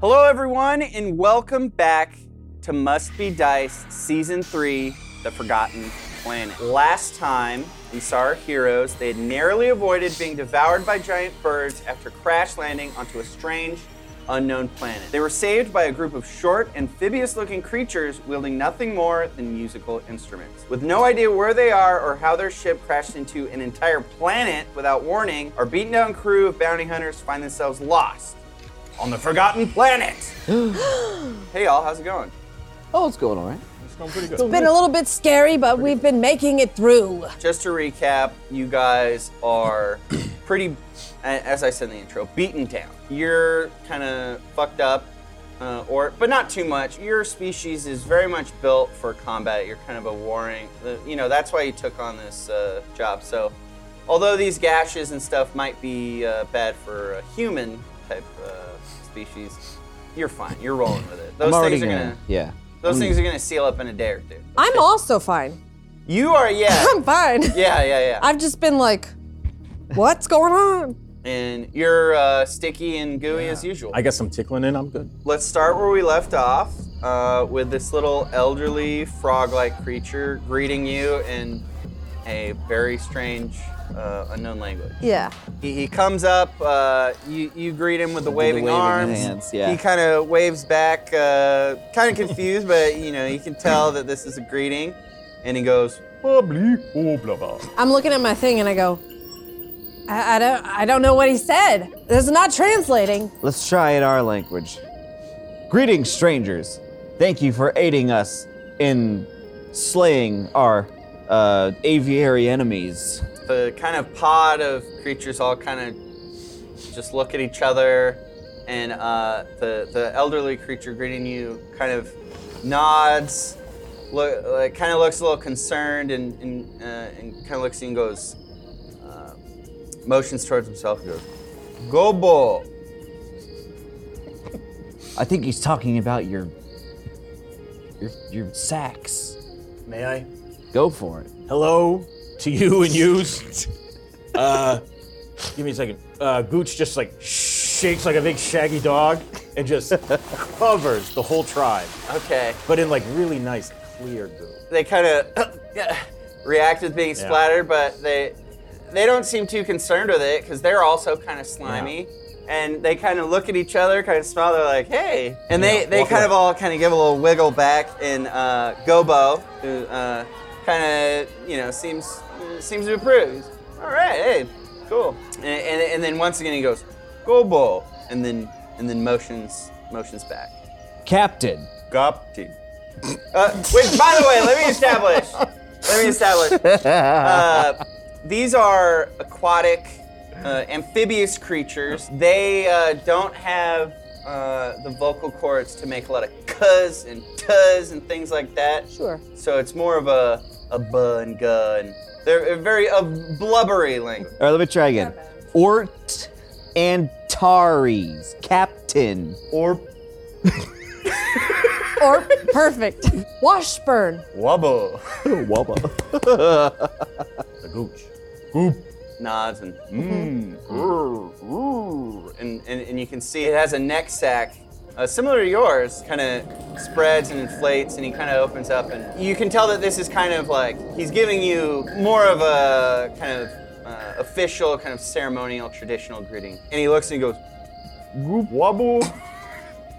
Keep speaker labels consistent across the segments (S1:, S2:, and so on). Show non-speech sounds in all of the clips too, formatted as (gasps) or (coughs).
S1: Hello, everyone, and welcome back to Must Be Dice Season 3 The Forgotten Planet. Last time we saw our heroes, they had narrowly avoided being devoured by giant birds after crash landing onto a strange, unknown planet. They were saved by a group of short, amphibious looking creatures wielding nothing more than musical instruments. With no idea where they are or how their ship crashed into an entire planet without warning, our beaten down crew of bounty hunters find themselves lost on the Forgotten Planet. (gasps) hey, y'all, how's it going?
S2: Oh, it's going all right.
S3: It's going pretty good.
S4: It's been a little bit scary, but we've been making it through.
S1: Just to recap, you guys are (coughs) pretty, as I said in the intro, beaten down. You're kind of fucked up, uh, or but not too much. Your species is very much built for combat. You're kind of a warring, uh, you know. That's why you took on this uh, job. So, although these gashes and stuff might be uh, bad for a human type uh, species, you're fine. You're rolling with it. Those
S2: I'm already
S1: things are
S2: gonna,
S1: gonna,
S2: yeah.
S1: those things are gonna seal up in a day or two.
S4: I'm also fine.
S1: You are, yeah, (laughs)
S4: I'm fine.
S1: yeah, yeah, yeah.
S4: I've just been like, what's going on?
S1: and you're uh, sticky and gooey as usual.
S3: I got some tickling in. I'm good.
S1: Let's start where we left off uh, with this little elderly frog-like creature greeting you in a very strange uh, unknown language.
S4: Yeah.
S1: He, he comes up. Uh, you you greet him with the waving,
S2: waving
S1: arms.
S2: hands, yeah.
S1: He kind of waves back, uh, kind of confused, but you know you can tell that this is a greeting, and he goes,
S3: Bubbly. Oh, blah, blah.
S4: I'm looking at my thing and I go, I, I don't I don't know what he said. This is not translating.
S2: Let's try it our language. Greetings, strangers. Thank you for aiding us in slaying our uh, aviary enemies.
S1: The kind of pod of creatures all kind of just look at each other, and uh, the the elderly creature greeting you kind of nods, look, like, kind of looks a little concerned, and and, uh, and kind of looks at you and goes, uh, motions towards himself, and goes, "Gobo."
S2: I think he's talking about your your your sacks.
S3: May I?
S2: Go for it.
S3: Hello to you and yous. (laughs) Uh, give me a second. Uh, Gooch just like shakes like a big shaggy dog and just covers the whole tribe,
S1: Okay.
S3: but in like really nice clear goo.
S1: they kind of (coughs) react with being splattered, but they they don't seem too concerned with it because they're also kind of slimy. And they kind of look at each other, kind of smile. They're like, "Hey!" And they,
S3: Yeah,
S1: they
S3: walk
S1: kind of
S3: away.
S1: all kind of give a little wiggle back. And uh, Gobo, who uh, kind of you know seems seems to approve. He's, all right, hey, cool. And, and, and then once again he goes, "Gobo," and then and then motions motions back.
S2: Captain.
S1: Captain. Uh, which, by the way, let me establish. Let me establish. (laughs) Uh, these are aquatic, uh, amphibious creatures. They uh, don't have uh, the vocal cords to make a lot of cuz and tuz and things like that.
S4: Sure.
S1: So it's more of a a bun gun. they're very a blubbery language.
S2: All right, let me try again. Ort Antares. Captain.
S1: Or (laughs)
S4: Or perfect. Washburn.
S1: wubba.
S2: Wubba. (laughs)
S3: The Gooch. Goop.
S1: Nods and mm, grr, grr, and, and and you can see it has a neck sack uh, similar to yours kind of spreads and inflates and he kind of opens up and you can tell that this is kind of like he's giving you more of a kind of uh, official kind of ceremonial traditional greeting and he looks and he goes
S3: Goop wobble.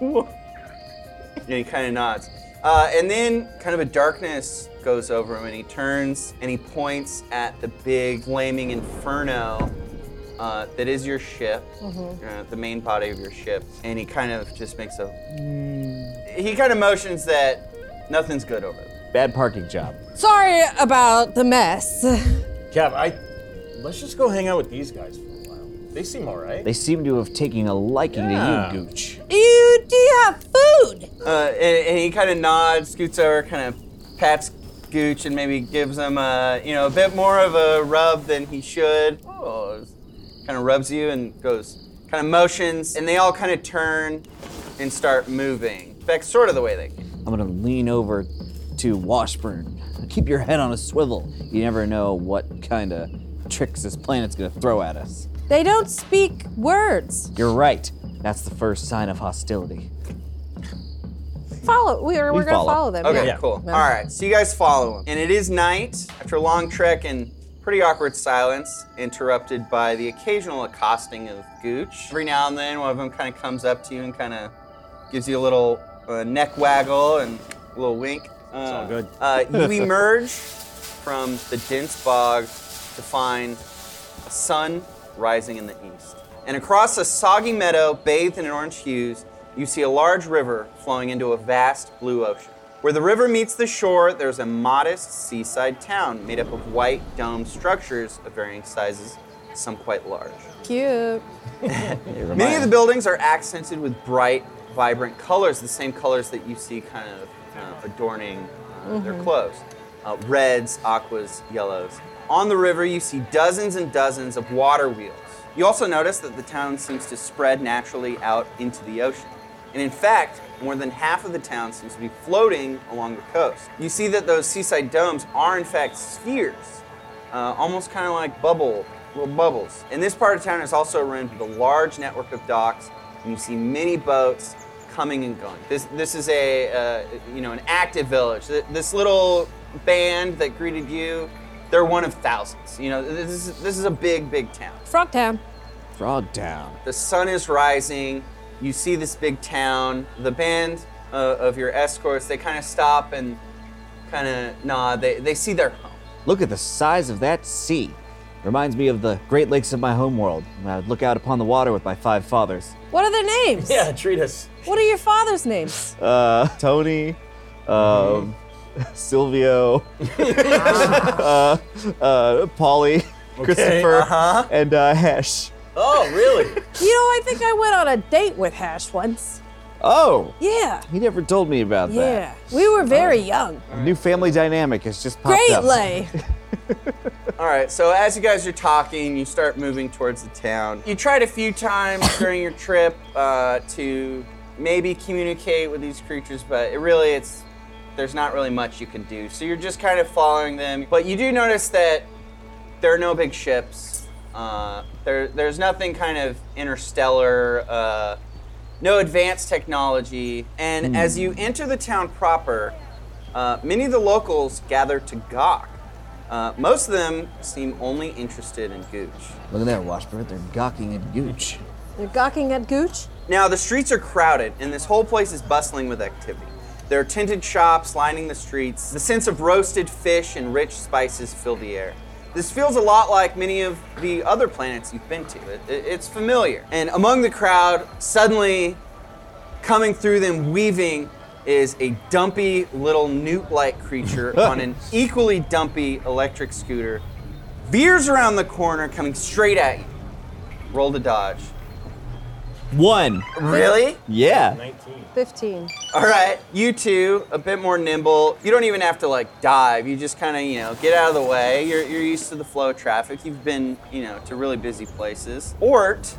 S3: (laughs)
S1: and he kind of nods. Uh, and then kind of a darkness goes over him, and he turns and he points at the big flaming inferno uh, that is your ship, uh, the main body of your ship. And he kind of just makes a. He kind of motions that nothing's good over there.
S2: Bad parking job.
S4: Sorry about the mess.
S3: Cap, I. Let's just go hang out with these guys for a while. They seem all right.
S2: They seem to have taken a liking
S3: Yeah.
S2: to you, Gooch.
S4: you do you have food?
S1: Uh, and, and he kind of nods, scoots over, kind of pats Gooch, and maybe gives him a, you know, a bit more of a rub than he should. Oh, kind of rubs you and goes, kind of motions, and they all kind of turn and start moving. Back sort of the way they came.
S2: I'm gonna lean over to Washburn. Keep your head on a swivel. You never know what kind of tricks this planet's gonna throw at us.
S4: They don't speak words.
S2: You're right. That's the first sign of hostility.
S4: Follow. We are, we're
S2: We
S4: gonna
S2: follow.
S4: follow them.
S1: Okay,
S4: yeah.
S1: cool.
S4: Yeah.
S1: All right, so you guys follow him. And it is night after a long trek and pretty awkward silence, interrupted by the occasional accosting of Gooch. Every now and then, one of them kind of comes up to you and kind of gives you a little uh, neck waggle and a little wink. Uh,
S3: all good. (laughs)
S1: Uh, you emerge from the dense bog to find a sun rising in the east. And across a soggy meadow bathed in orange hues, you see a large river flowing into a vast blue ocean. Where the river meets the shore, there's a modest seaside town made up of white domed structures of varying sizes, some quite large.
S4: Cute. (laughs)
S1: Many of the buildings are accented with bright, vibrant colors, the same colors that you see kind of uh, adorning uh, their clothes uh, reds, aquas, yellows. On the river, you see dozens and dozens of water wheels. You also notice that the town seems to spread naturally out into the ocean. And in fact, more than half of the town seems to be floating along the coast. You see that those seaside domes are, in fact, spheres, uh, almost kind of like bubble, little bubbles. And this part of town is also run with a large network of docks, and you see many boats coming and going. This this is a uh, you know an active village. This little band that greeted you, they're one of thousands. You know this is this is a big big town.
S4: Frog Town.
S2: Frog Town.
S1: The sun is rising. You see this big town. The band uh, of your escorts, they kind of stop and kind of nod. They, they see their home.
S2: Look at the size of that sea. Reminds me of the Great Lakes of my homeworld. I would look out upon the water with my five fathers.
S4: What are their names? (laughs)
S3: Yeah, treat us.
S4: What are your father's names? (laughs)
S2: Uh, Tony, um, (laughs) Silvio, uh, uh, Paulie, Christopher,
S1: uh-huh.
S2: and uh, Hesh.
S3: Oh, really?
S4: You know, I think I went on a date with Hash once.
S2: Oh,
S4: Yeah.
S2: he never told me about that.
S4: Yeah. We were very young.
S2: that. New family dynamic has just popped
S4: Great
S2: up.
S4: lay. (laughs)
S1: All right, so as you guys are talking, you start moving towards the town. You tried a few times (laughs) during your trip uh, to maybe communicate with these creatures, but it really, it's there's not really much you can do. So you're just kind of following them. But you do notice that there are no big ships. Uh, there, there's nothing kind of interstellar, uh, no advanced technology. And as you enter the town proper, uh, many of the locals gather to gawk. Uh, most of them seem only interested in Gooch.
S2: Look at that, Washburn. They're gawking at Gooch.
S4: They're gawking at Gooch?
S1: Now, the streets are crowded, and this whole place is bustling with activity. There are tinted shops lining the streets. The sense of roasted fish and rich spices fill the air. This feels a lot like many of the other planets you've been to. It, it- it's familiar. And among the crowd, suddenly coming through them, weaving, is a dumpy little newt like creature (laughs) on an equally dumpy electric scooter. Veers around the corner, coming straight at you. Roll to dodge.
S2: One.
S1: Really?
S2: Yeah.
S3: 19.
S4: 15.
S1: All right, you two, a bit more nimble. You don't even have to like dive. You just kind of, you know, get out of the way. You're, you're used to the flow of traffic. You've been, you know, to really busy places. Ort,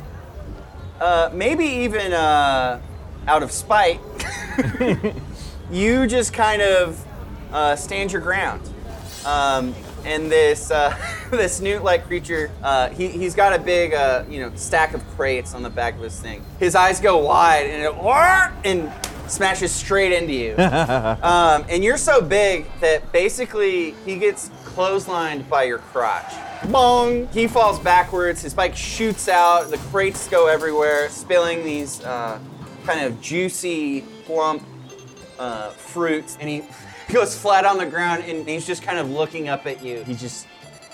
S1: uh, maybe even uh, out of spite, (laughs) you just kind of uh, stand your ground. Um, and this uh, (laughs) this newt-like creature, uh, he, he's got a big, uh, you know, stack of crates on the back of his thing. His eyes go wide, and it and smashes straight into you. (laughs) um, and you're so big that basically he gets clotheslined by your crotch. Bong! He falls backwards. His bike shoots out. The crates go everywhere, spilling these uh, kind of juicy, plump uh, fruits, and he goes flat on the ground, and he's just kind of looking up at you. He just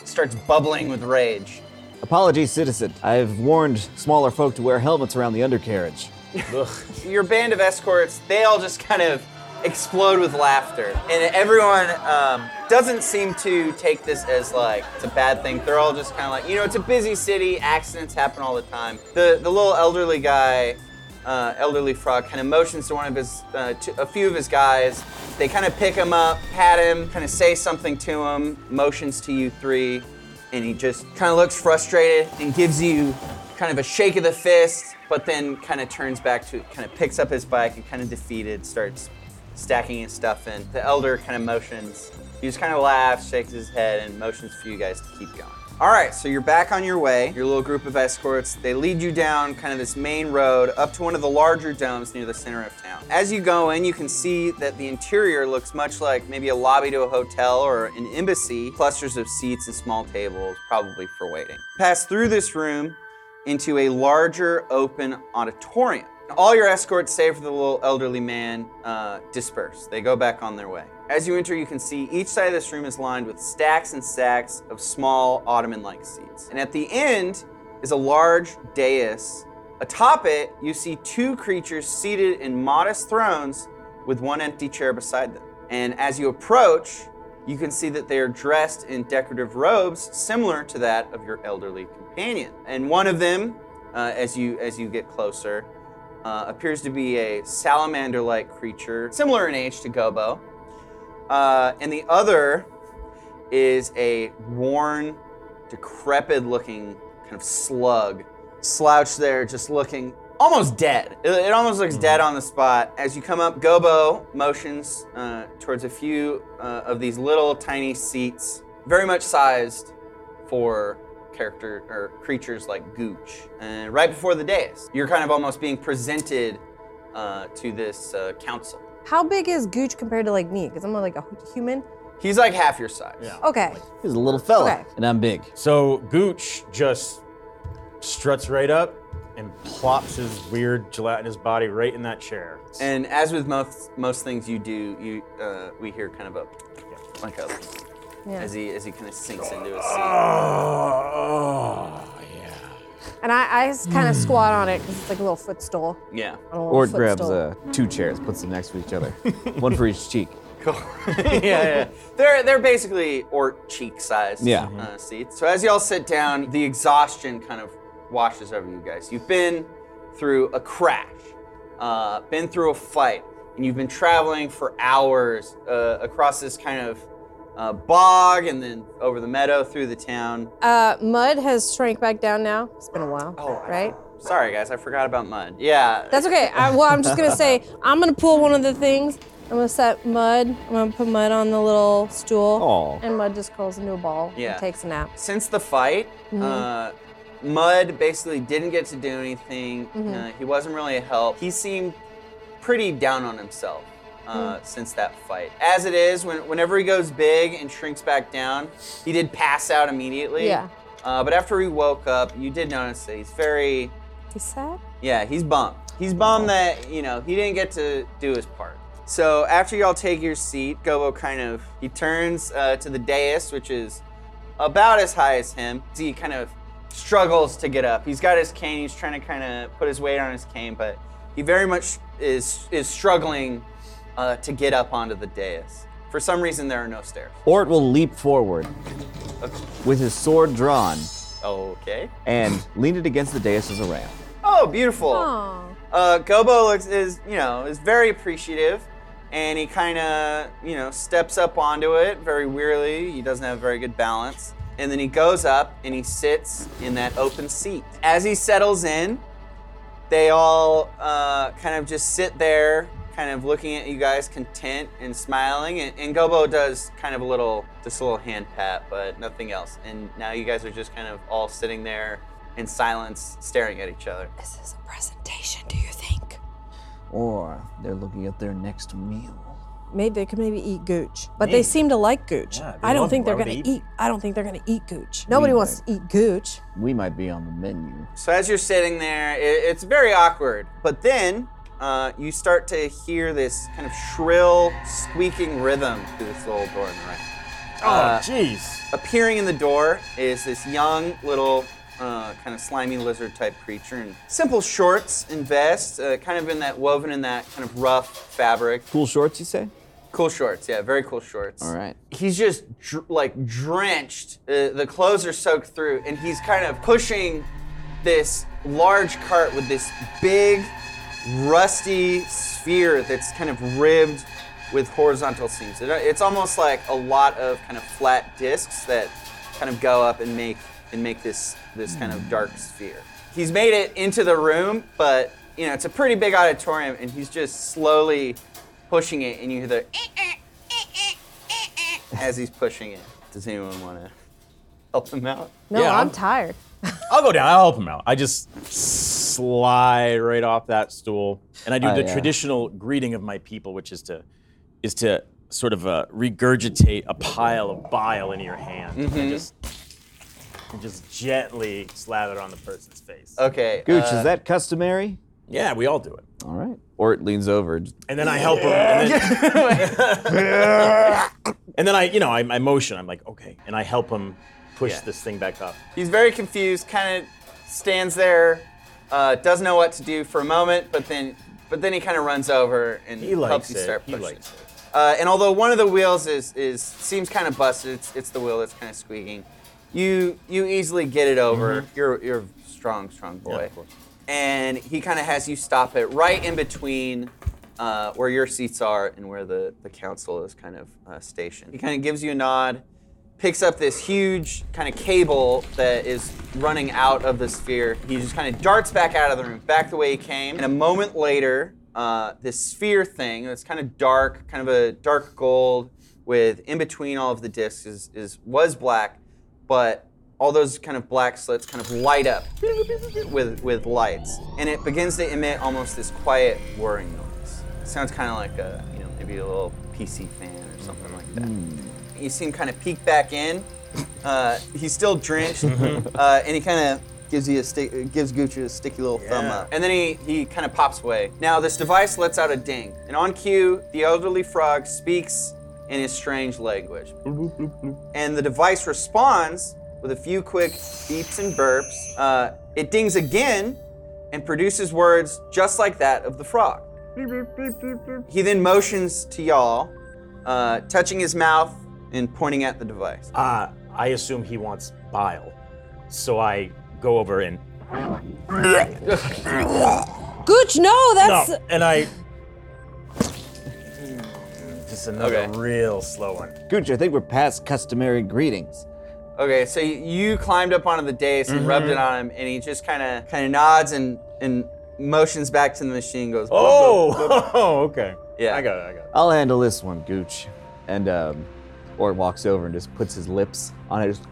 S1: starts bubbling with rage.
S2: Apologies, citizen. I've warned smaller folk to wear helmets around the undercarriage. (laughs)
S3: Ugh.
S1: Your band of escorts, they all just kind of explode with laughter, and everyone um, doesn't seem to take this as like it's a bad thing. They're all just kind of like, you know, it's a busy city. Accidents happen all the time. The the little elderly guy. Uh, elderly frog kind of motions to one of his, uh, to a few of his guys. They kind of pick him up, pat him, kind of say something to him, motions to you three, and he just kind of looks frustrated and gives you kind of a shake of the fist, but then kind of turns back to, kind of picks up his bike and kind of defeated, starts stacking his stuff in. The elder kind of motions. He just kind of laughs, shakes his head, and motions for you guys to keep going. All right, so you're back on your way. Your little group of escorts. They lead you down kind of this main road up to one of the larger domes near the center of town. As you go in, you can see that the interior looks much like maybe a lobby to a hotel or an embassy. Clusters of seats and small tables, probably for waiting. Pass through this room into a larger open auditorium. All your escorts, save for the little elderly man, uh, disperse. They go back on their way. As you enter, you can see each side of this room is lined with stacks and stacks of small ottoman like seats. And at the end is a large dais. Atop it, you see two creatures seated in modest thrones with one empty chair beside them. And as you approach, you can see that they are dressed in decorative robes similar to that of your elderly companion. And one of them, uh, as you as you get closer, uh, appears to be a salamander-like creature, similar in age to Gobo. Uh, and the other is a worn, decrepit-looking kind of slug, slouched there, just looking almost dead. It, it almost looks dead on the spot. As you come up, Gobo motions uh, towards a few uh, of these little tiny seats, very much sized for character or creatures like Gooch. And right before the dais, you're kind of almost being presented uh, to this uh, council.
S4: How big is Gooch compared to like me? Because I'm like a human.
S1: He's like half your size.
S3: Yeah.
S4: Okay.
S2: He's a little fella,
S4: Okay.
S2: and I'm big.
S3: So Gooch just struts right up and plops his weird gelatinous body right in that chair.
S1: And as with most most things you do, you uh, we hear kind of a like a
S4: Yeah.
S1: as he as he kind of sinks into his seat.
S3: Oh, yeah.
S4: And I, I kind of squat on it because it's like a little footstool.
S1: Yeah.
S4: on a little
S2: Ort grabs
S4: footstool.
S2: uh, two chairs, puts them next to each other, (laughs) one for each cheek.
S1: Cool. (laughs) yeah, yeah. They're they're basically Ort cheek sized
S2: Yeah.
S1: uh, seats. So as y'all sit down, the exhaustion kind of washes over you guys. You've been through a crash, uh, been through a fight, and you've been traveling for hours uh, across this kind of uh, bog and then over the meadow through the town.
S4: Uh, Mud has shrank back down now. It's been a while,
S1: Oh, I-
S4: right?
S1: Sorry, guys, I forgot about mud. Yeah.
S4: That's okay. I, well, I'm just gonna say I'm gonna pull one of the things. I'm gonna set Mud. I'm gonna put Mud on the little stool,
S2: Aw.
S4: and Mud just curls into a ball
S1: Yeah.
S4: and takes a nap.
S1: since the fight, uh, Mud basically didn't get to do anything. Uh, he wasn't really a help. He seemed pretty down on himself uh, since that fight. As it is, when, whenever he goes big and shrinks back down, he did pass out immediately.
S4: Yeah.
S1: Uh, but after he woke up, you did notice that he's very,
S4: He's sad.
S1: yeah, he's bummed. He's bummed that, you know, he didn't get to do his part. So after y'all take your seat, Gobo kind of, he turns uh, to the dais, which is about as high as him. He kind of struggles to get up. He's got his cane. He's trying to kind of put his weight on his cane, but he very much is is struggling uh, to get up onto the dais. For some reason, there are no stairs.
S2: Ort will leap forward with his sword drawn
S1: Okay.
S2: and lean it against the dais as a ramp.
S1: Oh, beautiful.
S4: Aww.
S1: Uh, Gobo looks is you know is very appreciative, and he kind of you know steps up onto it very wearily. He doesn't have very good balance, and then he goes up and he sits in that open seat. As he settles in, they all uh, kind of just sit there, kind of looking at you guys, content and smiling. And, and Gobo does kind of a little, just a little hand pat, but nothing else. And now you guys are just kind of all sitting there in silence, staring at each other.
S4: This is a presentation. Do you think?
S2: Or they're looking at their next meal.
S4: Maybe they could maybe eat Gooch, but they seem to like Gooch.
S3: Yeah, they
S4: I don't
S3: love-
S4: think they're
S3: why would
S4: gonna
S3: they
S4: eat?
S3: eat?
S4: I don't think they're gonna eat Gooch. Nobody
S2: We
S4: wants to eat Gooch.
S2: We might be on the menu.
S1: So as you're sitting there, it, it's very awkward. But then uh, you start to hear this kind of shrill, squeaking rhythm through this little door in the right.
S3: Oh,
S1: Uh,
S3: jeez.
S1: Appearing in the door is this young little uh, kind of slimy lizard type creature in simple shorts and vest, uh, kind of in that woven in that kind of rough fabric.
S2: Cool shorts, you say?
S1: Cool shorts, yeah, very cool shorts.
S2: All right.
S1: He's just dr- like drenched. Uh, the clothes are soaked through, and he's kind of pushing this large cart with this big, rusty sphere that's kind of ribbed with horizontal seams. It- it's almost like a lot of kind of flat discs that kind of go up and make and make this this kind of dark sphere. He's made it into the room, but you know it's a pretty big auditorium, and he's just slowly pushing it, and you hear the (laughs) as he's pushing it. Does anyone want to help him out?
S4: No,
S3: Yeah,
S4: I'm
S3: I'm-
S4: tired.
S3: I'll go down. I'll help him out. I just slide right off that stool, and I do
S2: Oh,
S3: the
S2: yeah.
S3: traditional greeting of my people, which is to is to sort of uh, regurgitate a pile of bile into your hand and just and just gently slather it on the person's face.
S1: Okay.
S2: Gooch,
S1: uh,
S2: is that customary?
S3: Yeah, we all do it.
S2: All right. Ort leans over.
S3: And then I help him. And then, (laughs) and then I, you know, I, I motion. I'm like, okay, and I help him push
S1: Yeah.
S3: this thing back up.
S1: He's very confused, kind of stands there, uh, doesn't know what to do for a moment, but then but then he kind of runs over and
S3: He
S1: helps you
S3: it.
S1: start
S3: He
S1: pushing.
S3: likes it.
S1: Uh, and although one of the wheels is is seems kind of busted, it's, it's the wheel that's kind of squeaking. You you easily get it over. You're you're a strong strong boy.
S3: Mm-hmm. of course.
S1: and he kind of has you stop it right in between uh, where your seats are and where the, the council is kind of uh, stationed. He kind of gives you a nod, picks up this huge kind of cable that is running out of the sphere. He just kind of darts back out of the room, back the way he came. And a moment later, uh, this sphere thing, it's kind of dark, kind of a dark gold with in between all of the discs is, is was black, but all those kind of black slits kind of light up with with lights, and it begins to emit almost this quiet whirring noise. sounds kind of like a you know maybe a little PC fan or something like that. You see him kind of peek back in. Uh, he's still drenched, (laughs) uh, and he kind of gives you a stick, gives Gooch a sticky little thumb
S3: Yeah.
S1: up, and then he he kind of pops away. Now this device lets out a ding, and on cue, the elderly frog speaks in his strange language and the device responds with a few quick beeps and burps. Uh, it dings again and produces words just like that of the frog. He then motions to y'all, uh, touching his mouth and pointing at the device.
S3: Uh, I assume he wants bile, so I go over and
S4: Gooch, no, that's.
S3: no, and I just another
S1: Okay.
S3: real slow one.
S2: Gooch, I think we're past customary greetings.
S1: Okay, so you- you climbed up onto the dais and rubbed it on him, and he just kind of kind of nods and and motions back to the machine. Goes,
S3: Oh, oh, (laughs) okay.
S1: Yeah.
S3: I got it. I got it.
S2: I'll handle this one, Gooch. And um, Ort walks over and just puts his lips on it. Just,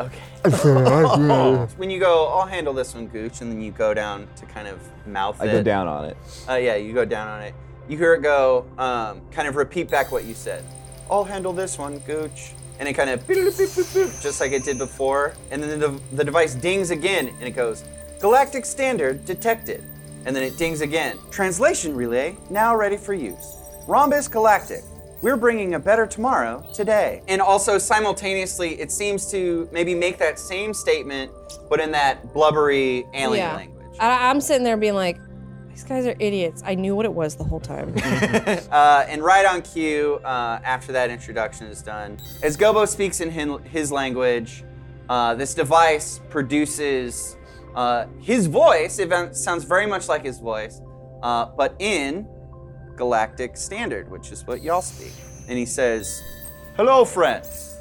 S1: Okay. (laughs) (laughs) when you go, I'll handle this one, Gooch, and then you go down to kind of mouth
S2: I
S1: it.
S2: go down on it.
S1: Uh, yeah, you go down on it. You hear it go, um, kind of repeat back what you said. I'll handle this one, Gooch. And it kind of beep, beep, beep, beep, beep, just like it did before. And then the, the device dings again, and it goes, Galactic Standard detected. And then it dings again. Translation relay now ready for use. Rhombus Galactic. We're bringing a better tomorrow today. And also simultaneously, it seems to maybe make that same statement, but in that blubbery alien
S4: yeah.
S1: language.
S4: I, I'm sitting there being like, these guys are idiots. I knew what it was the whole time. (laughs)
S1: Uh, and right on cue, uh, after that introduction is done, as Gobo speaks in hin- his language, uh, this device produces uh, his voice. It sounds very much like his voice, uh, but in Galactic Standard, which is what y'all speak. And he says, Hello, friends.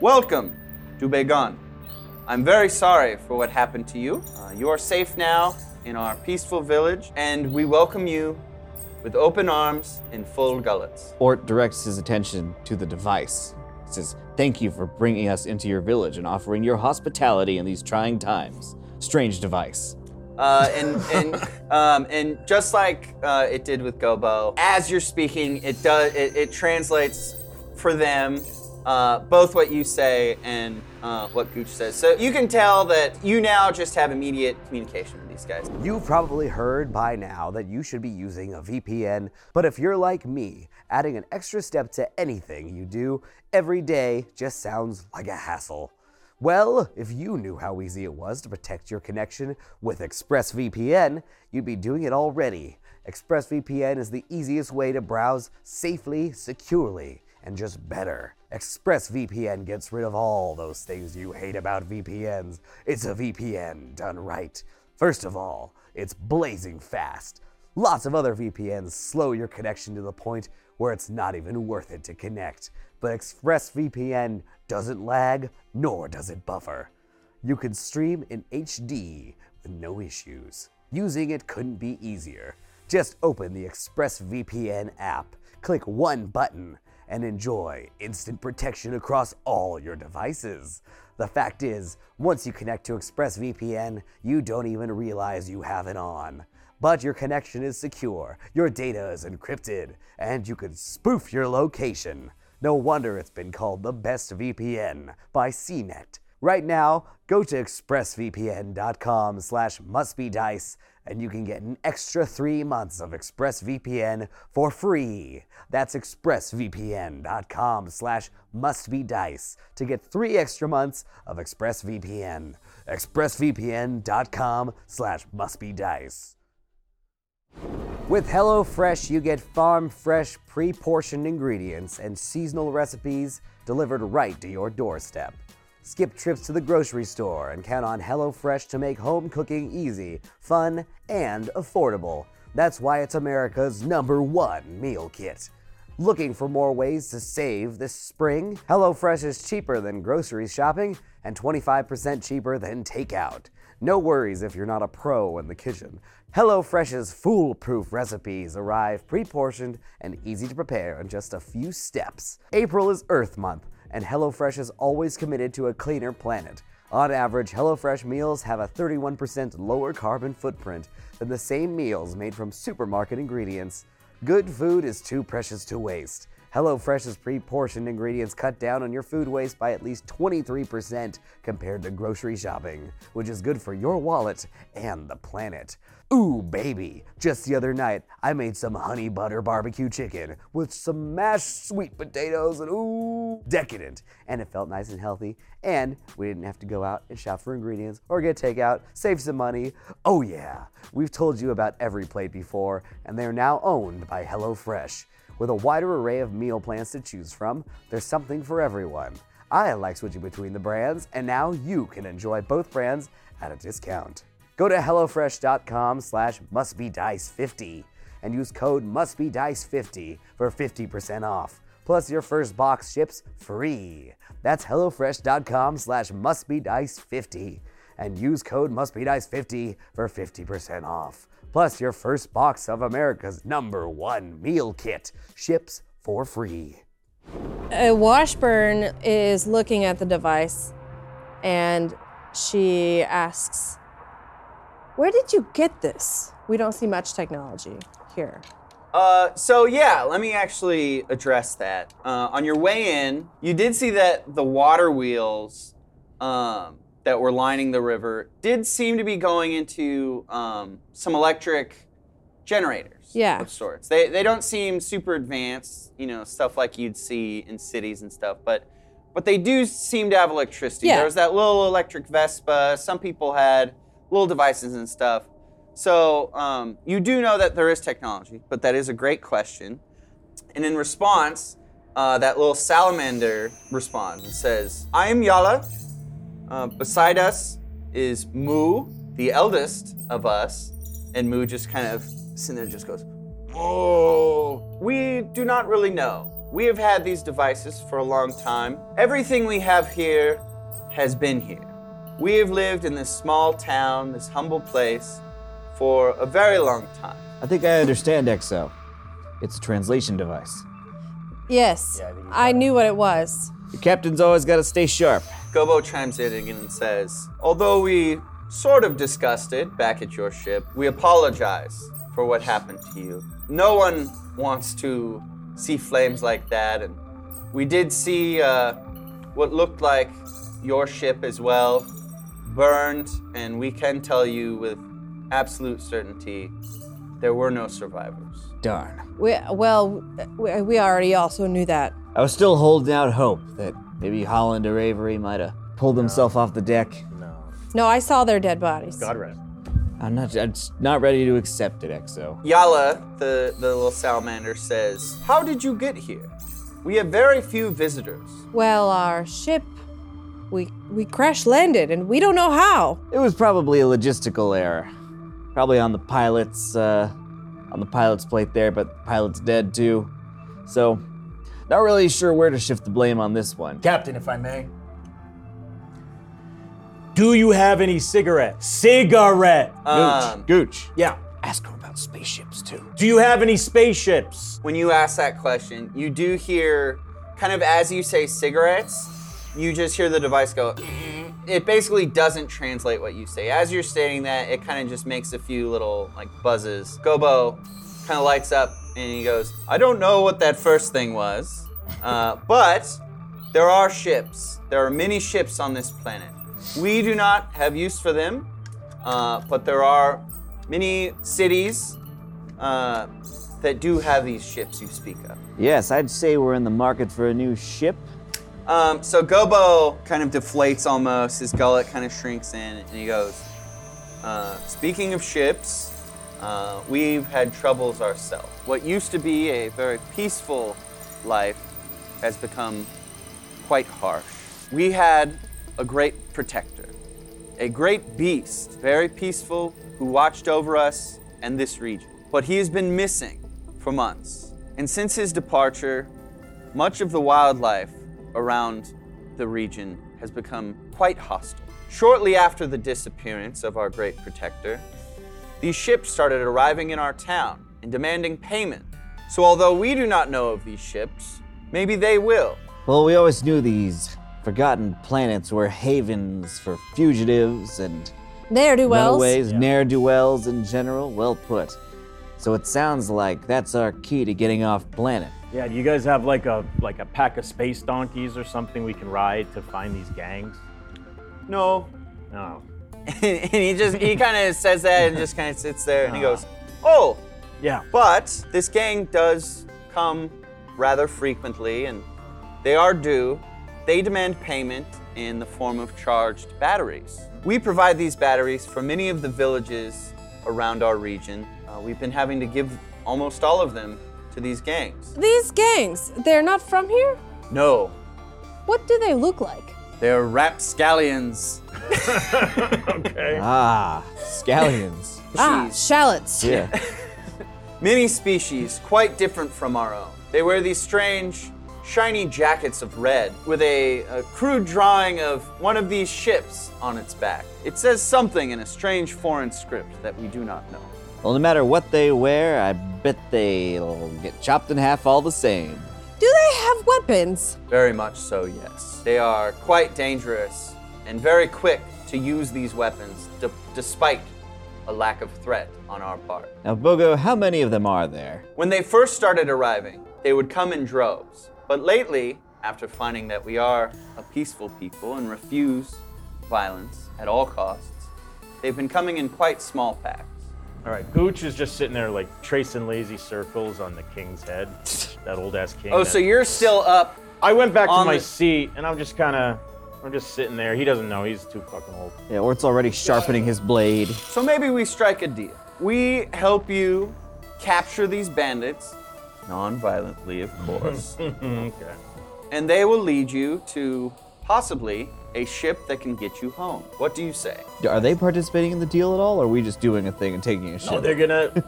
S1: Welcome to Begon. I'm very sorry for what happened to you. Uh, you are safe now in our peaceful village, and we welcome you with open arms and full gullets.
S2: Ort directs his attention to the device. He says, Thank you for bringing us into your village and offering your hospitality in these trying times. Strange device.
S1: Uh, and and (laughs) um, and just like uh, it did with Gobo, as you're speaking, it does it, it translates for them uh, both what you say and uh, what Gooch says. So you can tell that you now just have immediate communication with these guys.
S5: You've probably heard by now that you should be using a VPN, but if you're like me, adding an extra step to anything you do every day just sounds like a hassle. Well, if you knew how easy it was to protect your connection with ExpressVPN, you'd be doing it already. ExpressVPN is the easiest way to browse safely, securely, and just better. ExpressVPN gets rid of all those things you hate about VPNs. It's a VPN done right. First of all, it's blazing fast. Lots of other VPNs slow your connection to the point where it's not even worth it to connect. But ExpressVPN doesn't lag, nor does it buffer. You can stream in HD with no issues. Using it couldn't be easier. Just open the ExpressVPN app, click one button,
S2: and enjoy instant protection across all your devices. The fact is, once you connect to ExpressVPN, you don't even realize you have it on. But your connection is secure, your data is encrypted, and you can spoof your location. No wonder it's been called the best VPN by CNET. Right now, go to expressvpn.com slash mustbedice and you can get an extra three months of ExpressVPN for free. That's expressvpn.com slash mustbedice to get three extra months of ExpressVPN. expressvpn.com slash mustbedice. With HelloFresh, you get farm fresh, pre portioned ingredients and seasonal recipes delivered right to your doorstep. Skip trips to the grocery store and count on HelloFresh to make home cooking easy, fun, and affordable. That's why it's America's number one meal kit. Looking for more ways to save this spring? HelloFresh is cheaper than grocery shopping and 25% cheaper than takeout. No worries if you're not a pro in the kitchen. HelloFresh's foolproof recipes arrive pre portioned and easy to prepare in just a few steps. April is Earth Month, and HelloFresh is always committed to a cleaner planet. On average, HelloFresh meals have a 31% lower carbon footprint than the same meals made from supermarket ingredients. Good food is too precious to waste. HelloFresh's pre portioned ingredients cut down on your food waste by at least 23% compared to grocery shopping, which is good for your wallet and the planet. Ooh, baby. Just the other night, I made some honey butter barbecue chicken with some mashed sweet potatoes and ooh, decadent. And it felt nice and healthy. And we didn't have to go out and shop for ingredients or get takeout, save some money. Oh, yeah. We've told you about EveryPlate before, and they are now owned by HelloFresh. With a wider array of meal plans to choose from, there's something for everyone. I like switching between the brands, and now you can enjoy both brands at a discount. Go to HelloFresh.com slash mustbedice50 and use code mustbedice50 for 50% off. Plus your first box ships free. That's HelloFresh.com slash mustbedice50 and use code mustbedice50 for 50% off. Plus your first box of America's number one meal kit ships for free.
S4: Uh, Washburn is looking at the device and she asks, Where did you get this? We don't see much technology here.
S1: Uh, so yeah, let me actually address that. Uh, on your way in, you did see that the water wheels um, that were lining the river did seem to be going into um, some electric generators
S4: Yeah.
S1: of sorts. They they don't seem super advanced, you know, stuff like you'd see in cities and stuff, but but they do seem to have electricity.
S4: Yeah.
S1: There was that little electric Vespa. Some people had little devices and stuff. So um, you do know that there is technology, but that is a great question. And in response, uh, that little salamander responds and says, I am Yala. Uh, beside us is Moo, the eldest of us. And Moo just kind of sitting there just goes, Oh. We do not really know. We have had these devices for a long time. Everything we have here has been here. We have lived in this small town, this humble place, for a very long time.
S6: I think I understand EXO. It's a translation device.
S4: Yes, I knew what it was.
S6: The captain's always got to stay sharp.
S1: Gobo chimes in again and says, Although we sort of discussed it back at your ship, we apologize for what happened to you. No one wants to see flames like that, and we did see uh, what looked like your ship as well burned, and we can tell you with absolute certainty there were no survivors.
S6: Darn.
S4: We, well, we, we already also knew that.
S6: I was still holding out hope that maybe Holland or Avery might have pulled himself off the deck.
S3: No.
S4: No, I saw their dead bodies.
S3: God rest.
S6: I'm not. I'm just not ready to accept it, EXO.
S1: Yala, the, the little salamander, says, How did you get here? We have very few visitors.
S4: Well, our ship, we we crash landed, and we don't know how.
S6: It was probably a logistical error. Probably on the pilot's uh, on the pilot's plate there, but the pilot's dead too. So, not really sure where to shift the blame on this one.
S3: Captain, if I may. Do you have any cigarettes? Cigarette!
S1: Um,
S6: Gooch,
S3: Yeah.
S6: ask her about
S2: about spaceships too.
S3: Do you have any spaceships?
S1: When you ask that question, you do hear, kind of as you say cigarettes, you just hear the device go. (clears throat) It basically doesn't translate what you say. As you're stating that, it kind of just makes a few little like buzzes. Gobo kind of lights up and he goes, I don't know what that first thing was, uh, but there are ships. There are many ships on this planet. We do not have use for them, uh, but there are many cities uh, that do have these ships you speak of.
S2: Yes, I'd say we're in the market for a new ship.
S1: Um, so Gobo kind of deflates almost. His gullet kind of shrinks in, and he goes, uh, "Speaking of ships, uh, we've had troubles ourselves. What used to be a very peaceful life has become quite harsh. We had a great protector, a great beast, very peaceful, who watched over us and this region. But he has been missing for months, and since his departure, much of the wildlife around the region has become quite hostile. Shortly after the disappearance of our great protector, these ships started arriving in our town and demanding payment. So, although we do not know of these ships, maybe they will.
S2: Well, we always knew these forgotten planets were havens for fugitives and
S4: Ne'er do wells.
S2: runaways, ne'er do wells in general. Well put. So it sounds like that's our key to getting off planet.
S3: Yeah, do you guys have like a like a pack of space donkeys or something we can ride to find these gangs?
S1: No.
S3: No. (laughs)
S1: and he just, he kind of says that and just kind of sits there and he goes, Oh,
S3: Yeah.
S1: But this gang does come rather frequently and they are due. They demand payment in the form of charged batteries. We provide these batteries for many of the villages around our region. Uh, we've been having to give almost all of them to these gangs.
S4: These gangs, they're not from here?
S1: No,
S4: What do they look like?
S1: they're rapscallions. (laughs)
S3: Okay.
S2: Ah, scallions. (laughs)
S4: Ah, shallots.
S2: yeah. (laughs)
S1: Many species, quite different from our own. They wear these strange, shiny jackets of red with a, a crude drawing of one of these ships on its back. It says something in a strange foreign script that we do not know.
S2: Well, no matter what they wear, I bet they'll get chopped in half all the same.
S4: Do they have weapons?
S1: Very much so, yes. They are quite dangerous and very quick to use these weapons, d- despite a lack of threat on our part.
S2: Now, Bogo, how many of them are there?
S1: When they first started arriving, they would come in droves. But lately, after finding that we are a peaceful people and refuse violence at all costs, they've been coming in quite small packs.
S3: All right. Gooch is just sitting there like tracing lazy circles on the king's head. that old ass king.
S1: Oh,
S3: that-
S1: so you're still up.
S3: I went back to
S1: on
S3: my
S1: the-
S3: seat and I'm just kind of, I'm just sitting there. He doesn't know. He's too fucking old.
S2: Yeah, Ort's already sharpening his blade.
S1: So maybe we strike a deal. We help you capture these bandits, non-violently, of (laughs) course,
S3: Okay.
S1: and they will lead you to possibly a ship that can get you home. What do you say?
S2: Are they participating in the deal at all, or are we just doing a thing and taking a shit?
S3: Oh, they're gonna. (laughs)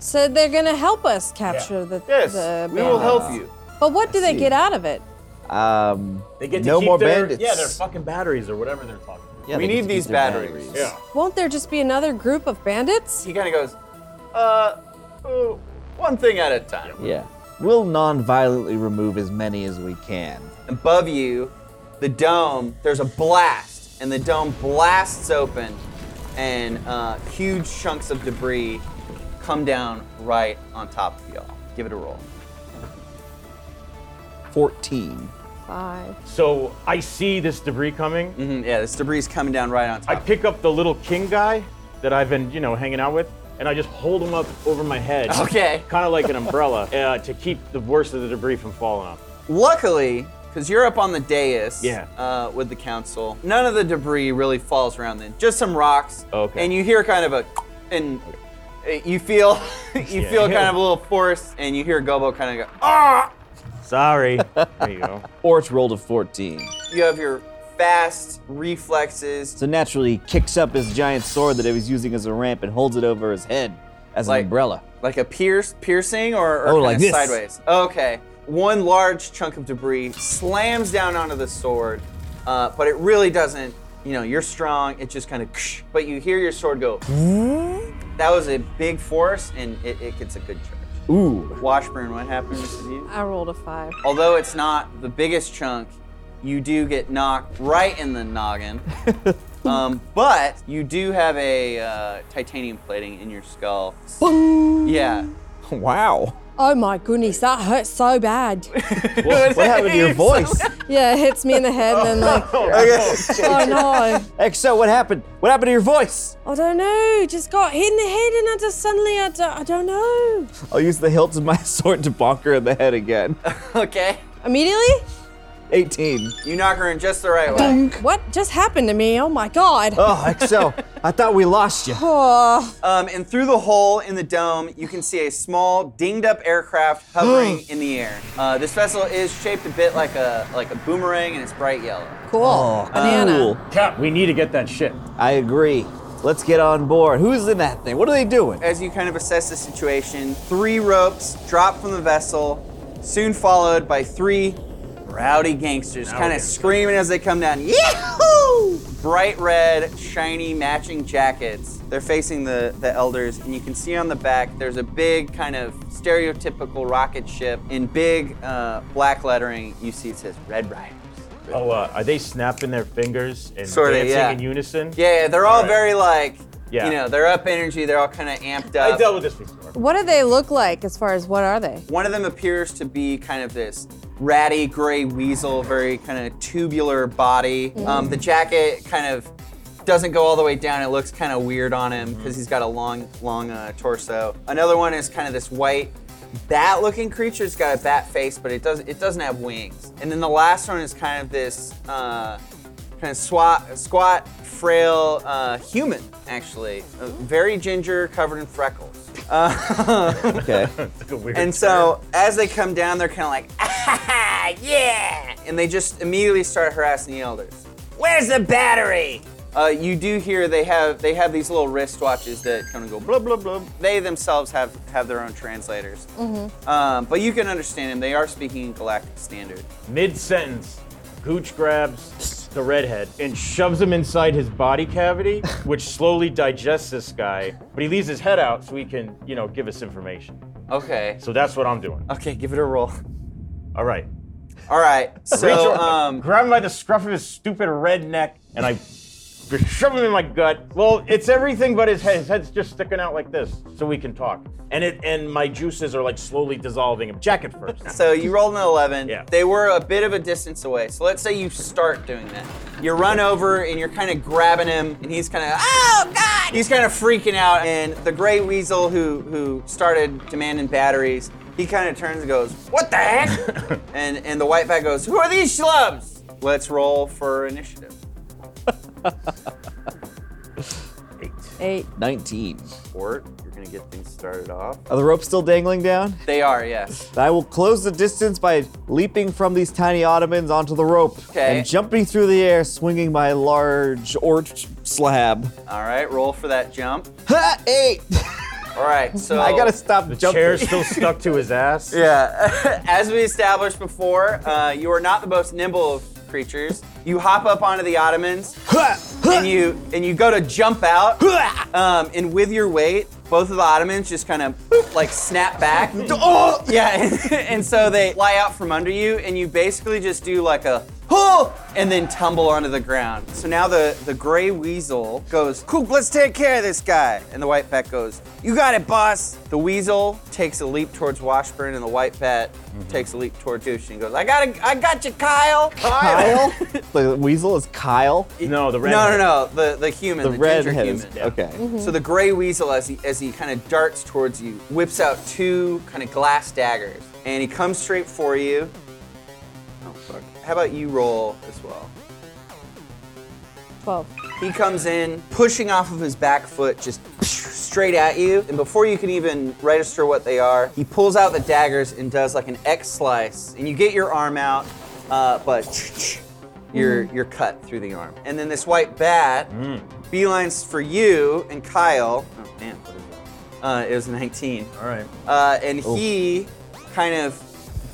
S4: So they're gonna help us capture the bandits?
S1: Yes,
S4: the
S1: we will help you.
S4: But what do they get out of it?
S2: Um,
S3: They get to
S2: no
S3: keep
S2: more
S3: their,
S2: bandits.
S3: Yeah, their fucking batteries or whatever they're talking about.
S2: Yeah,
S1: We need these
S2: keep their
S1: batteries.
S3: Yeah.
S4: Won't there just be another group of bandits?
S1: He kind of goes, uh, uh, one thing at a time.
S2: Yeah. We'll non-violently remove as many as we can.
S1: Above you, the dome, there's a blast, and the dome blasts open, and uh, huge chunks of debris come down right on top of y'all. Give it a roll.
S2: 14.
S4: Five.
S3: So I see this debris coming.
S1: hmm yeah, this debris is coming down right on top.
S3: I pick up the little king guy that I've been, you know, hanging out with, and I just hold him up over my head.
S1: Okay. (laughs)
S3: Kind of like an umbrella (laughs) uh, to keep the worst of the debris from falling off.
S1: Luckily, because you're up on the dais
S3: Yeah.
S1: uh, with the council, none of the debris really falls around then. Just some rocks.
S3: Okay.
S1: And you hear kind of a, and uh, you feel, (laughs) you
S3: Yeah.
S1: feel kind of a little force, and you hear Gobo kind of go, ah!
S3: Sorry. (laughs) there you go.
S2: Ort rolled a 14.
S1: You have your fast reflexes.
S2: So naturally, he kicks up his giant sword that he was using as a ramp and holds it over his head as
S1: Like-
S2: an umbrella.
S1: Like a pierce, piercing, or, or
S2: Oh,
S1: kind
S2: like
S1: of
S2: this.
S1: sideways. Okay. One large chunk of debris slams down onto the sword, uh, but it really doesn't. You know, you're strong. It just kind of, but you hear your sword go, that was a big force, and it, it gets a good charge.
S2: Ooh.
S1: Washburn, what happens to you?
S4: I rolled a five.
S1: Although it's not the biggest chunk, you do get knocked right in the noggin. (laughs) um, but you do have a uh, titanium plating in your skull. Yeah.
S2: Wow.
S4: Oh my goodness, that hurts so bad. (laughs)
S2: What, what happened to your (laughs) voice?
S4: yeah, it hits me in the head and then like, (laughs) oh, oh no.
S2: XO, what happened? What happened to your voice?
S4: I don't know. Just got hit in the head and I just suddenly, I don't, I don't know.
S2: I'll use the hilt of my sword to bonk her in the head again.
S1: Okay.
S4: Immediately?
S2: 18.
S1: You knock her in just the right way.
S4: What just happened to me? Oh my god.
S2: Oh, XO, I thought we lost you.
S4: Oh, (laughs)
S1: Um, and through the hole in the dome, you can see a small, dinged-up aircraft (gasps) hovering in the air. Uh, this vessel is shaped a bit like a like a boomerang, and it's bright yellow.
S4: cool.
S2: Oh,
S4: Banana.
S2: cool.
S3: Cap, we need to get that ship.
S2: I agree. Let's get on board. Who's in that thing? What are they doing?
S1: As you kind of assess the situation, three ropes drop from the vessel, soon followed by three rowdy gangsters, kind of screaming as they come down. Yahoo! Bright red, shiny, matching jackets. They're facing the, the elders, and you can see on the back there's a big kind of stereotypical rocket ship in big uh, black lettering. You see it says Red Riders.
S3: Oh, uh, are they snapping their fingers and
S1: Sorta,
S3: dancing
S1: yeah.
S3: in unison?
S1: Yeah, yeah they're all
S3: Alright.
S1: very like,
S3: Yeah.
S1: you know, they're up energy. They're all kind of amped
S3: I
S1: up.
S3: dealt with this before.
S4: What do they look like as far as what are they?
S1: One of them appears to be kind of this ratty gray weasel, very kind of tubular body. Um, the jacket kind of doesn't go all the way down. It looks kind of weird on him because he's got a long, long uh, torso. Another one is kind of this white bat-looking creature. It's got a bat face, but it does it doesn't have wings. And then the last one is kind of this uh, kind of squat, squat, frail uh, human, actually, uh, very ginger, covered in freckles. Uh, (laughs)
S2: Okay.
S3: It's like a weird
S1: and so as they come down, they're kind of like, ah, (laughs) yeah, and they just immediately start harassing the elders. Where's the battery? Uh, you do hear they have they have these little wristwatches that kind of go blah blah blah. They themselves have have their own translators, um, but you can understand them. They are speaking in Galactic Standard.
S3: Mid sentence, Gooch grabs the redhead and shoves him inside his body cavity, (laughs) which slowly digests this guy. But he leaves his head out so he can, you know, give us information.
S1: Okay.
S3: So that's what I'm doing.
S1: Okay, give it a roll.
S3: All right.
S1: All right. So um,
S3: grab him by the scruff of his stupid red neck, and I just shove him in my gut. Well, it's everything but his head. His head's just sticking out like this, so we can talk. And it and my juices are like slowly dissolving him. Jacket first. (laughs)
S1: So you rolled an 11.
S3: Yeah.
S1: They were a bit of a distance away. So let's say you start doing that. You run over and you're kind of grabbing him, and he's kind of, oh God! He's kind of freaking out. And the gray weasel who who started demanding batteries, he kind of turns and goes, what the heck? (laughs) and and the white bat goes, who are these schlubs? Let's roll for initiative.
S3: Eight. (laughs)
S4: Eight.
S2: 19.
S1: Ort, you're gonna get things started off.
S2: Are the ropes still dangling down?
S1: They are, yes.
S2: I will close the distance by leaping from these tiny ottomans onto the rope
S1: Okay.
S2: and jumping through the air, swinging my large Ort slab.
S1: All right, roll for that jump.
S2: Ha! Eight!
S1: All right, (laughs) so
S2: I gotta stop
S3: The
S2: jumping.
S3: chair's still stuck to his ass. (laughs)
S1: Yeah, as we established before, uh, you are not the most nimble of creatures. You hop up onto the ottomans, and you and you go to jump out, um, and with your weight, both of the ottomans just kind of like snap back. (laughs) oh, yeah, and, (laughs) and so they fly out from under you, and you basically just do like a oh, and then tumble onto the ground. So now the the gray weasel goes, "Cool, let's take care of this guy," and the white bat goes, "You got it, boss." The weasel takes a leap towards Washburn, and the white bat mm-hmm. takes a leap towards Douche and goes, "I got it, I got you, Kyle."
S2: Kyle? (laughs) (laughs) the weasel is Kyle?
S3: No, the red.
S1: No, no, no, the the human,
S2: The,
S1: the,
S2: red
S1: ginger
S2: head is.
S1: human.
S2: Okay. Mm-hmm.
S1: So the gray weasel, as he as he kind of darts towards you, whips out two kind of glass daggers, and he comes straight for you. Oh fuck! How about you roll as well?
S4: Twelve.
S1: He comes in, pushing off of his back foot, just straight at you, and before you can even register what they are, he pulls out the daggers and does like an X slice, and you get your arm out, uh, but you're you're cut through the arm. And then this white bat beelines for you and Kyle. Oh damn, what is that? Uh, it was a 19.
S3: All right.
S1: Uh, and he kind of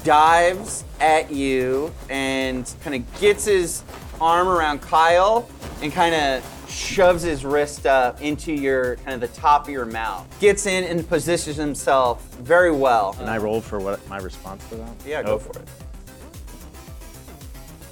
S1: dives at you and kind of gets his arm around Kyle and kind of shoves his wrist up into your kind of the top of your mouth, gets in and positions himself very well.
S3: And I rolled for what my response to that?
S1: Yeah, go
S3: Oh.
S1: for it.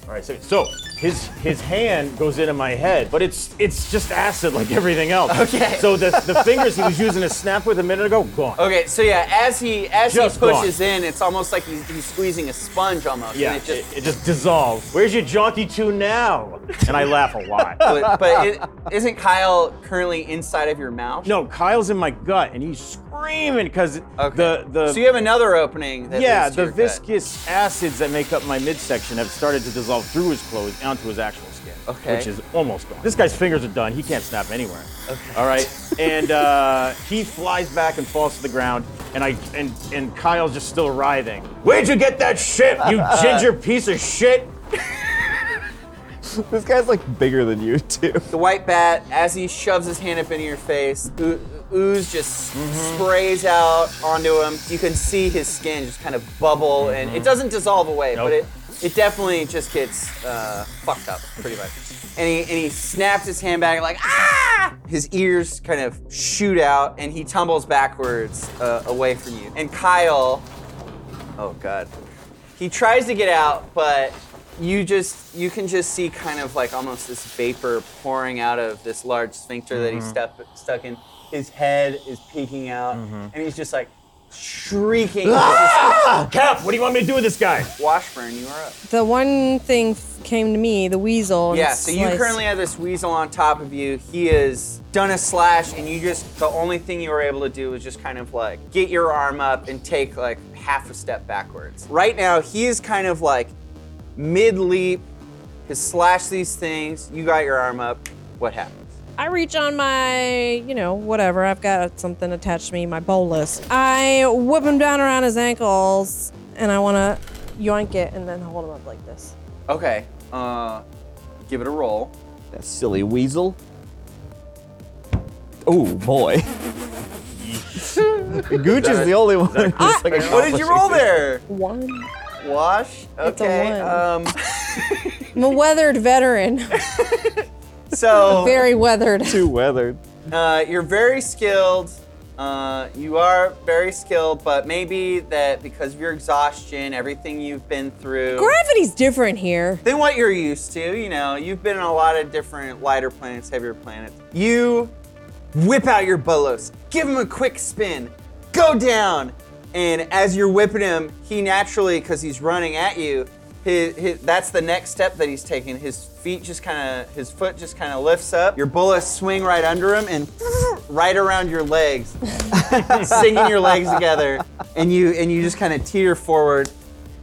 S3: All right, so, so his his hand goes into my head, but it's it's just acid like everything else. (laughs)
S1: Okay.
S3: So the, the fingers he was using to snap with a minute ago, gone.
S1: Okay, so yeah, as he as
S3: Just
S1: he pushes in, it's almost like he's, he's squeezing a sponge almost.
S3: Yeah,
S1: and it just
S3: it, it just dissolves. Where's your jaunty to now? And I laugh a lot. (laughs)
S1: but, but it, isn't Kyle currently inside of your mouth?
S3: No, Kyle's in my gut, and he's screaming because
S1: Okay.
S3: the the
S1: so you have another opening. That
S3: yeah the
S1: your gut.
S3: viscous acids that make up my midsection have started to dissolve through his clothes onto his actual skin,
S1: Okay.
S3: which is almost gone. This guy's fingers are done. He can't snap anywhere. Okay. All right, (laughs) and uh, he flies back and falls to the ground, and I and and Kyle's just still writhing. Where'd you get that shit, you (laughs) ginger piece of shit? (laughs)
S2: This guy's like bigger than you too.
S1: The white bat, as he shoves his hand up into your face, oo- ooze just
S3: Mm-hmm.
S1: sprays out onto him. You can see his skin just kind of bubble, and it doesn't dissolve away, but it
S3: Mm-hmm.
S1: It definitely just gets uh, fucked up, pretty much. And he and he snaps his hand back like ah! His ears kind of shoot out, and he tumbles backwards uh, away from you. And Kyle, oh god, he tries to get out, but you just you can just see kind of like almost this vapor pouring out of this large sphincter that he's stuck stuck in. His head is peeking out, mm-hmm. and he's just like shrieking. (laughs) Ah!
S3: Cap, what do you want me to do with this guy?
S1: Washburn, you are up.
S4: The one thing f- came to me, the weasel. and
S1: Yeah, so you
S4: sliced-
S1: currently have this weasel on top of you. He has done a slash, and you just the only thing you were able to do was just kind of like get your arm up and take like half a step backwards. Right now, he is kind of like mid leap, has slashed these things. You got your arm up. What happens?
S4: I reach on my, you know, whatever. I've got something attached to me, my bolos. I whip him down around his ankles, and I want to yoink it and then hold him up like this.
S1: Okay, uh, give it a roll.
S2: That silly weasel. Oh boy. (laughs) Gooch is the only one. who's, like,
S1: What did you roll there?
S4: One.
S1: Wash.
S4: It's a
S1: Okay.
S4: one.
S1: Um, (laughs)
S4: I'm a weathered veteran. (laughs)
S1: so
S4: Very weathered.
S2: Too weathered.
S1: Uh, you're very skilled. Uh, you are very skilled, but maybe that because of your exhaustion, everything you've been through,
S4: Gravity's different here.
S1: than what you're used to. You know, you've been on a lot of different lighter planets, heavier planets. You whip out your bolos, give him a quick spin, go down, and as you're whipping him, he naturally, because he's running at you, his, his, that's the next step that he's taking. His feet just kind of, his foot just kind of lifts up. Your bullets swing right under him and (laughs) right around your legs, (laughs) singing your legs together, and you and you just kind of teeter forward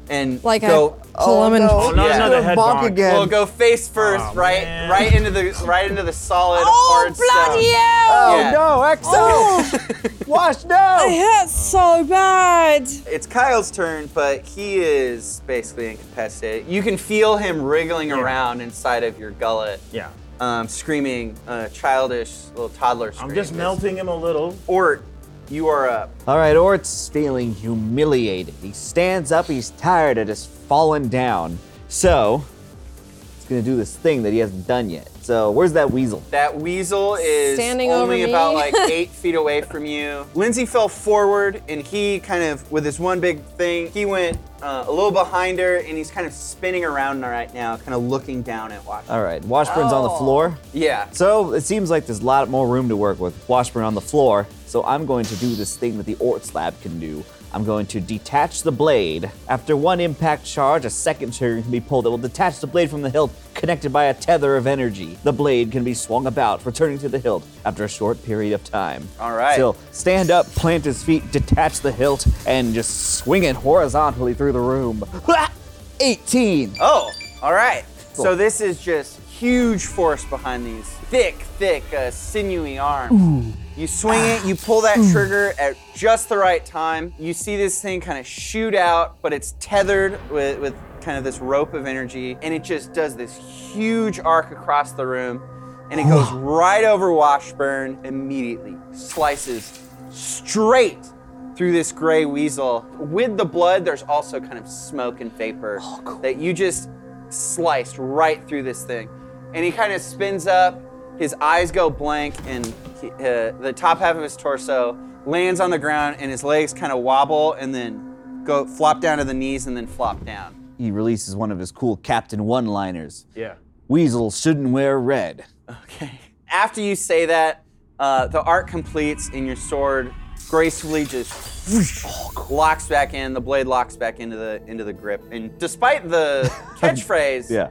S1: and
S4: Like
S1: go.
S4: I pull him and
S3: Oh, not
S1: Yeah.
S3: another head
S2: Bonk
S3: bonk.
S2: again.
S1: Well, go face first,
S3: Oh,
S1: right,
S3: man.
S1: right into the right into the solid
S4: Oh,
S1: hard
S4: bloody
S1: stone.
S4: hell!
S1: Yeah.
S2: Oh no, Exo! Wash
S4: It
S2: no!
S4: hurts (laughs) so bad.
S1: It's Kyle's turn, but he is basically incapacitated. You can feel him wriggling around inside of your gullet,
S3: Yeah.
S1: um, screaming uh, childish little toddler
S3: I'm
S1: screams.
S3: just melting him a little.
S1: Ort, you are up.
S2: All right, Ort's feeling humiliated. He stands up. He's tired of just falling down. So he's gonna do this thing that he hasn't done yet. So where's that weasel?
S1: That weasel is
S4: Standing
S1: only
S4: over me.
S1: about like (laughs) eight feet away from you. Lindsay fell forward, and he kind of, with this one big thing, he went uh, a little behind her, and he's kind of spinning around right now, kind of looking down at Washburn.
S2: All right, Washburn's on the floor.
S1: Yeah.
S2: So it seems like there's a lot more room to work with. Washburn on the floor. So I'm going to do this thing that the Ort slab can do. I'm going to detach the blade. After one impact charge, a second trigger can be pulled that will detach the blade from the hilt, connected by a tether of energy. The blade can be swung about, returning to the hilt after a short period of time.
S1: All right.
S2: So stand up, plant his feet, detach the hilt, and just swing it horizontally through the room. 18.
S1: Oh, all right. So this is just huge force behind these thick, thick, uh, sinewy arms. You swing it, you pull that trigger at just the right time. You see this thing kind of shoot out, but it's tethered with, with kind of this rope of energy, and it just does this huge arc across the room, and it goes right over Washburn immediately, slices straight through this gray weasel. With the blood, there's also kind of smoke and vapor that you just sliced right through this thing. And he kind of spins up his eyes go blank, and he, uh, the top half of his torso lands on the ground, and his legs kind of wobble, and then go flop down to the knees, and then flop down.
S2: He releases one of his cool Captain One liners.
S3: Yeah.
S2: Weasels shouldn't wear red.
S1: Okay. After you say that, uh, the arc completes, and your sword gracefully just whoosh, locks back in. The blade locks back into the into the grip, and despite the (laughs) catchphrase,
S2: Yeah.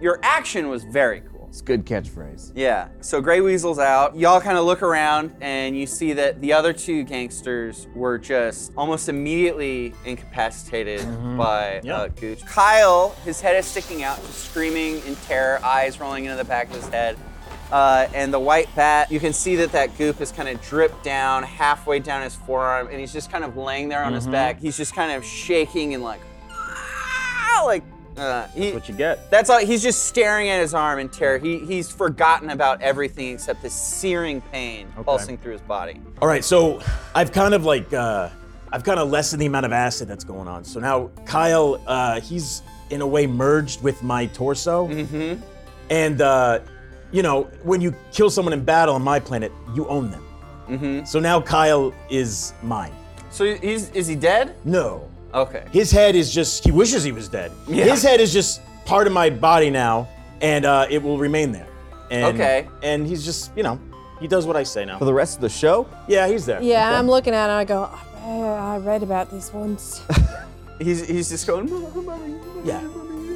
S1: your action was very cool.
S2: It's a good catchphrase.
S1: Yeah. So Grey Weasel's out. Y'all kind of look around and you see that the other two gangsters were just almost immediately incapacitated by
S3: Yeah.
S1: uh, Gooch. Kyle, his head is sticking out, just screaming in terror, eyes rolling into the back of his head. Uh, and the white bat, you can see that that goop has kind of dripped down halfway down his forearm, and he's just kind of laying there on his back. He's just kind of shaking and like, "Ah!" like, uh, he,
S3: That's what you get.
S1: that's all. He's just staring at his arm in terror. He he's forgotten about everything except this searing pain pulsing through his body.
S3: All right, so I've kind of like uh, I've kind of lessened the amount of acid that's going on. So now Kyle, uh, he's in a way merged with my torso, mm-hmm. and uh, you know when you kill someone in battle on my planet, you own them. Mm-hmm. So now Kyle is mine.
S1: So he's is he dead?
S3: No,
S1: Okay.
S3: his head is just he wishes he was dead.
S1: Yeah.
S3: His head is just part of my body now, and uh, it will remain there. And,
S1: Okay.
S3: And he's just you know he does what I say now.
S2: For the rest of the show,
S3: Yeah, he's there.
S4: Yeah, I'm looking at it. I go, "Oh, I read about these once. (laughs)
S1: He's he's just going. "Mama, mommy,
S3: Yeah.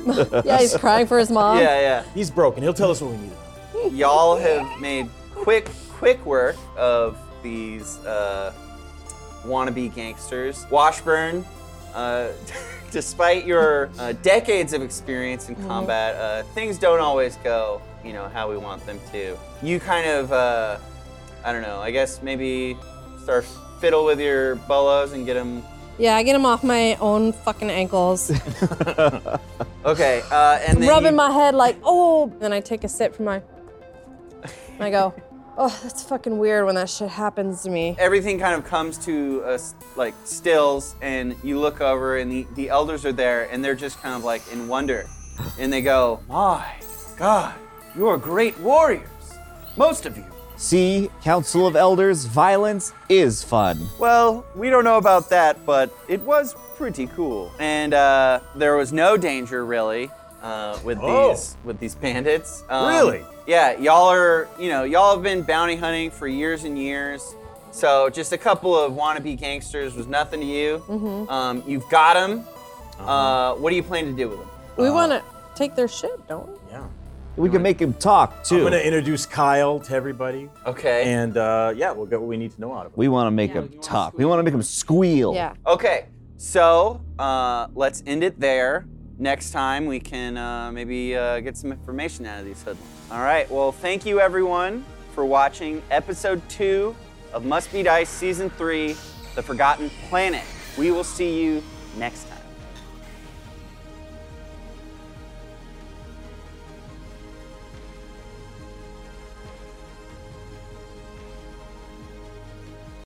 S3: (laughs)
S4: yeah, he's crying for his mom.
S1: Yeah, yeah.
S3: He's broken. He'll tell us what we need.
S1: Y'all have made quick quick work of these uh, wannabe gangsters. Washburn, uh, (laughs) despite your uh, decades of experience in combat, uh, things don't always go, you know, how we want them to. You kind of, uh, I don't know. I guess maybe start fiddle with your bolos and get them.
S4: Yeah, I get him off my own fucking ankles. (laughs)
S1: Okay, uh, and then
S4: rubbing
S1: you-
S4: my head like, oh. Then I take a sip from my. and I go, oh, that's fucking weird when that shit happens to me.
S1: everything kind of comes to a s like stills and you look over and the, the elders are there and they're just kind of like in wonder and they go my god you are great warriors most of you
S2: see, Council of Elders, violence is fun.
S1: well we don't know about that but it was pretty cool and uh, there was no danger really uh, with
S3: Oh.
S1: these with these bandits Um,
S3: Really?
S1: Yeah y'all are you know y'all have been bounty hunting for years and years so just a couple of wannabe gangsters was nothing to you um, you've got them uh, what do you plan to do with them
S4: We want to take their shit, don't we?
S3: Yeah.
S2: We can make him talk too.
S3: I'm gonna introduce Kyle to everybody,
S1: okay
S3: and uh, yeah, we'll get what we need to know out of him.
S2: we want to make him talk. We want to make him squeal.
S4: Yeah.
S1: Okay, so uh, let's end it there. Next time we can uh, maybe uh, get some information out of these hoodlums. All right, well, thank you everyone for watching episode two of Must Be Dice season three, The Forgotten Planet. We will see you next time.